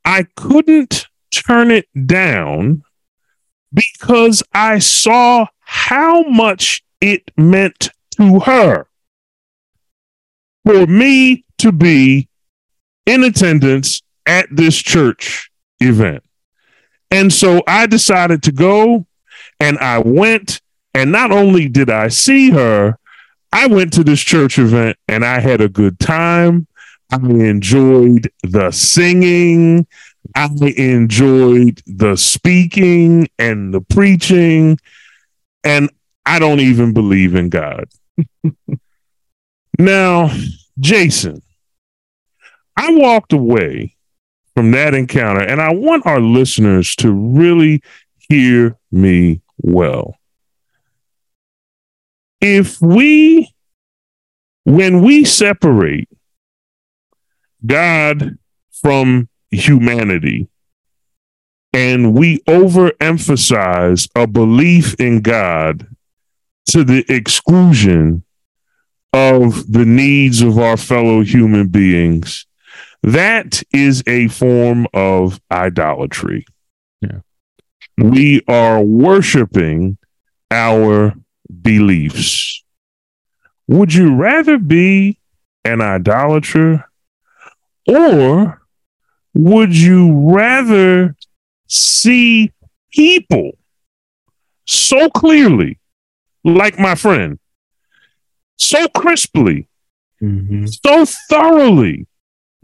I couldn't turn it down because I saw how much it meant to her for me to be in attendance at this church event. And so I decided to go and I went. And not only did I see her, I went to this church event and I had a good time. I enjoyed the singing. I enjoyed the speaking and the preaching, and I don't even believe in God. now, Jason, I walked away from that encounter, and I want our listeners to really hear me well. If we, when we separate God from humanity and we overemphasize a belief in God to the exclusion of the needs of our fellow human beings, that is a form of idolatry. Yeah. We are worshiping our beliefs. Would you rather be an idolater or would you rather see people so clearly, like my friend, so crisply, mm-hmm. so thoroughly,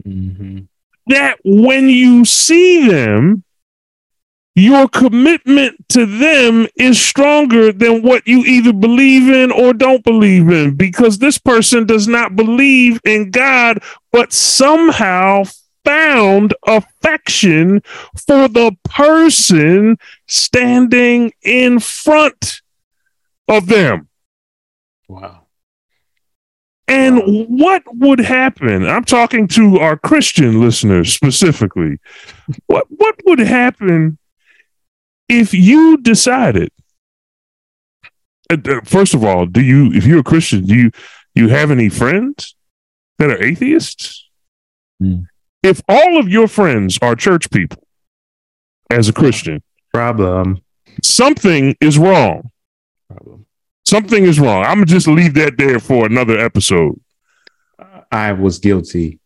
mm-hmm. that when you see them, your commitment to them is stronger than what you either believe in or don't believe in because this person does not believe in God, but somehow found affection for the person standing in front of them. Wow. And wow. what would happen? I'm talking to our Christian listeners specifically. [laughs] what what would happen if you decided uh, first of all, do you if you're a Christian, do you you have any friends that are atheists? Hmm. If all of your friends are church people as a Christian, problem something is wrong. Problem. Something is wrong. I'm gonna just leave that there for another episode. I was guilty.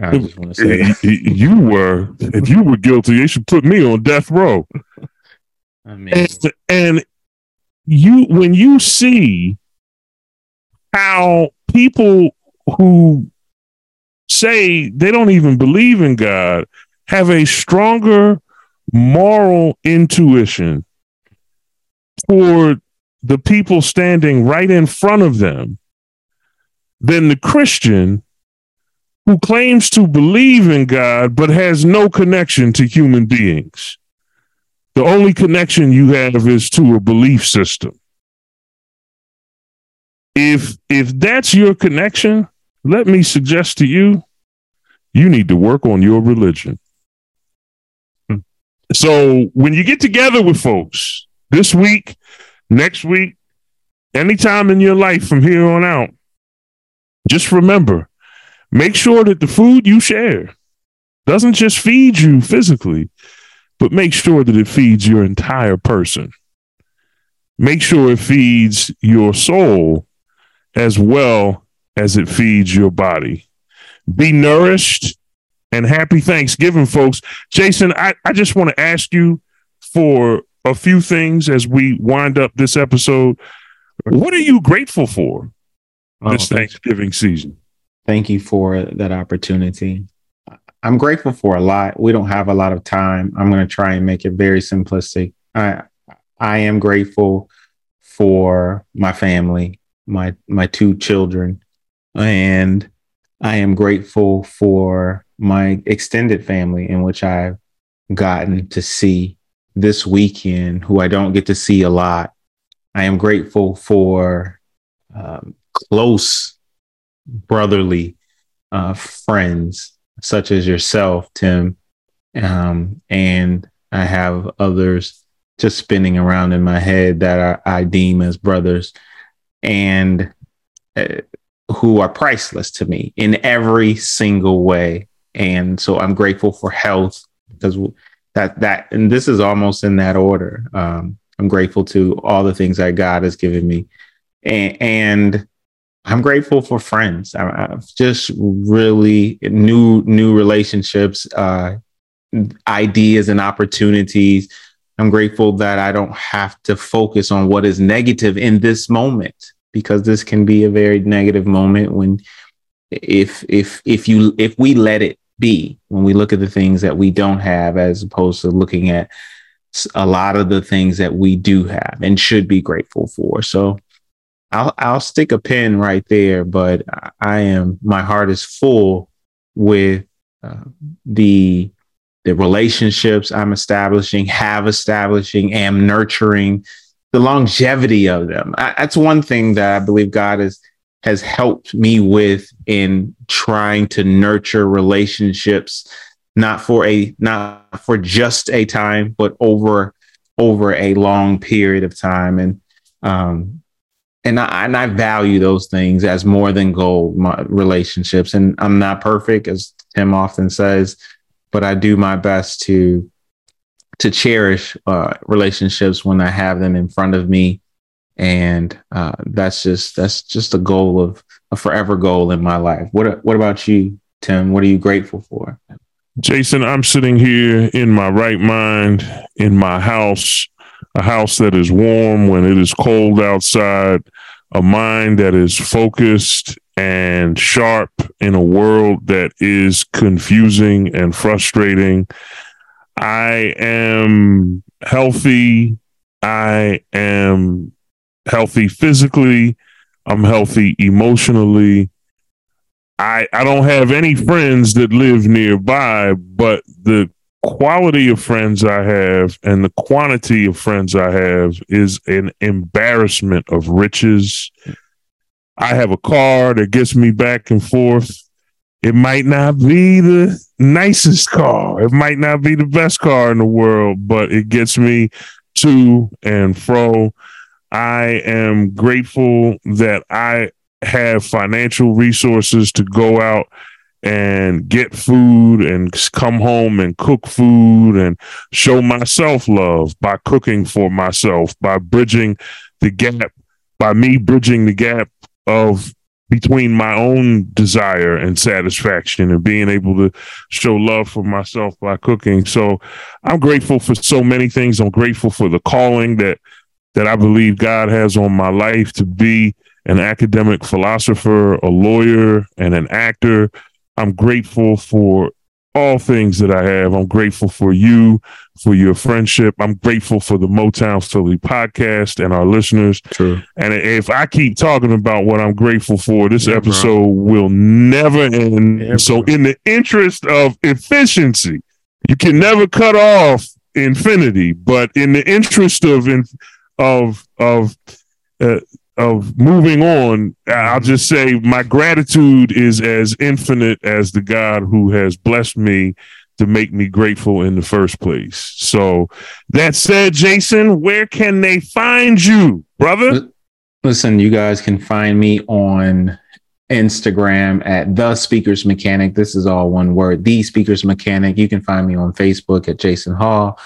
I just want to say you were. If you were guilty, they should put me on death row. [laughs] I mean, and, and you when you see how people who say they don't even believe in God have a stronger moral intuition toward the people standing right in front of them than the Christian who claims to believe in God but has no connection to human beings. The only connection you have is to a belief system. If if that's your connection, let me suggest to you, you need to work on your religion. Hmm. So when you get together with folks this week, next week, anytime in your life from here on out, just remember, make sure that the food you share doesn't just feed you physically, but make sure that it feeds your entire person. Make sure it feeds your soul as well as it feeds your body. Be nourished and happy Thanksgiving, folks. Jason, I, I just want to ask you for a few things as we wind up this episode. What are you grateful for oh, this Thanksgiving season? Thank you for that opportunity. I'm grateful for a lot. We don't have a lot of time. I'm going to try and make it very simplistic. I I am grateful for my family, my my two children, and I am grateful for my extended family in which I've gotten to see this weekend, who I don't get to see a lot. I am grateful for um, close brotherly uh, friends such as yourself, Tim, um, and I have others just spinning around in my head that are, I deem as brothers, and uh, who are priceless to me in every single way. And so I'm grateful for health because that that and this is almost in that order. Um, I'm grateful to all the things that God has given me, and, and I'm grateful for friends. I, have just really new new relationships, uh, ideas, and opportunities. I'm grateful that I don't have to focus on what is negative in this moment because this can be a very negative moment when if if if you if we let it be when we look at the things that we don't have as opposed to looking at a lot of the things that we do have and should be grateful for. So I'll I'll stick a pin right there, but I am my heart is full with uh, the the relationships I'm establishing, have establishing, am nurturing, the longevity of them. I, that's one thing that I believe God has has helped me with in trying to nurture relationships, not for a not for just a time, but over over a long period of time. And um, and I, and I value those things as more than gold, relationships. And I'm not perfect, as Tim often says, but I do my best to to cherish uh, relationships when I have them in front of me, and uh, that's just that's just a goal of a forever goal in my life. What what about you, Tim? What are you grateful for? Jason, I'm sitting here in my right mind in my house a house that is warm when it is cold outside, a mind that is focused and sharp in a world that is confusing and frustrating. I am healthy. I am healthy physically. I'm healthy emotionally. I I don't have any friends that live nearby, but the quality of friends I have and the quantity of friends I have is an embarrassment of riches. I have a car that gets me back and forth. It might not be the nicest car. It might not be the best car in the world, but it gets me to and fro. I am grateful that I have financial resources to go out and get food and come home and cook food and show myself love by cooking for myself, by bridging the gap, by me bridging the gap of between my own desire and satisfaction and being able to show love for myself by cooking. So I'm grateful for so many things. I'm grateful for the calling that that I believe God has on my life to be an academic philosopher, a lawyer, and an actor. I'm grateful for all things that I have. I'm grateful for you, for your friendship. I'm grateful for the Motown Philly podcast and our listeners. True. And if I keep talking about what I'm grateful for, this yeah, episode bro. will never end. Yeah, so, in the interest of efficiency, you can never cut off infinity, but in the interest of of of uh, of moving on, I'll mm-hmm. just say my gratitude is as infinite as the God who has blessed me to make me grateful in the first place. So that said, Jason, where can they find you, brother? Listen, you guys can find me on Instagram at the speakers mechanic. This is all one word, the speakers mechanic. You can find me on Facebook at Jason Hall,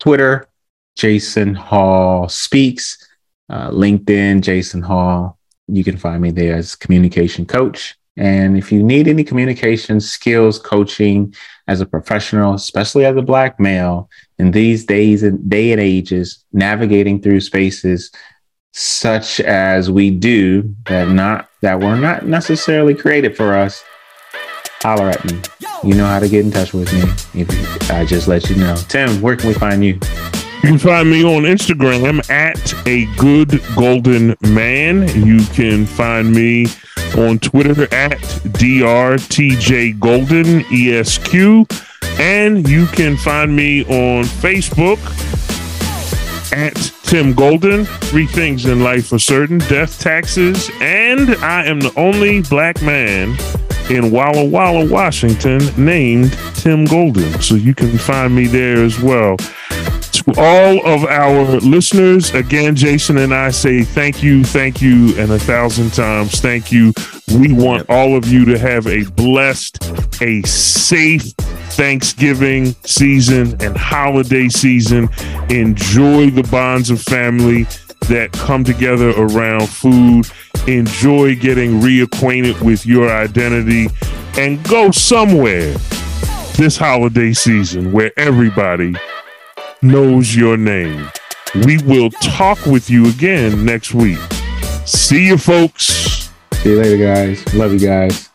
Twitter, Jason Hall Speaks uh, LinkedIn, Jason Hall. You can find me there as communication coach. And if you need any communication skills coaching as a professional, especially as a black male in these days and day and ages, navigating through spaces such as we do that not that were not necessarily created for us, holler at me. You know how to get in touch with me. If I just let you know. Tim, where can we find you? You can find me on Instagram at a good golden man. You can find me on Twitter at drtj golden esq, and you can find me on Facebook at Tim Golden. Three things in life are certain: death, taxes, and I am the only black man in Walla Walla, Washington, named Tim Golden. So you can find me there as well all of our listeners, again, Jason and I say thank you, thank you, and a thousand times thank you. We want all of you to have a blessed, a safe Thanksgiving season and holiday season. Enjoy the bonds of family that come together around food. Enjoy getting reacquainted with your identity and go somewhere this holiday season where everybody knows your name. We will talk with you again next week. See you, folks. See you later, guys. Love you guys.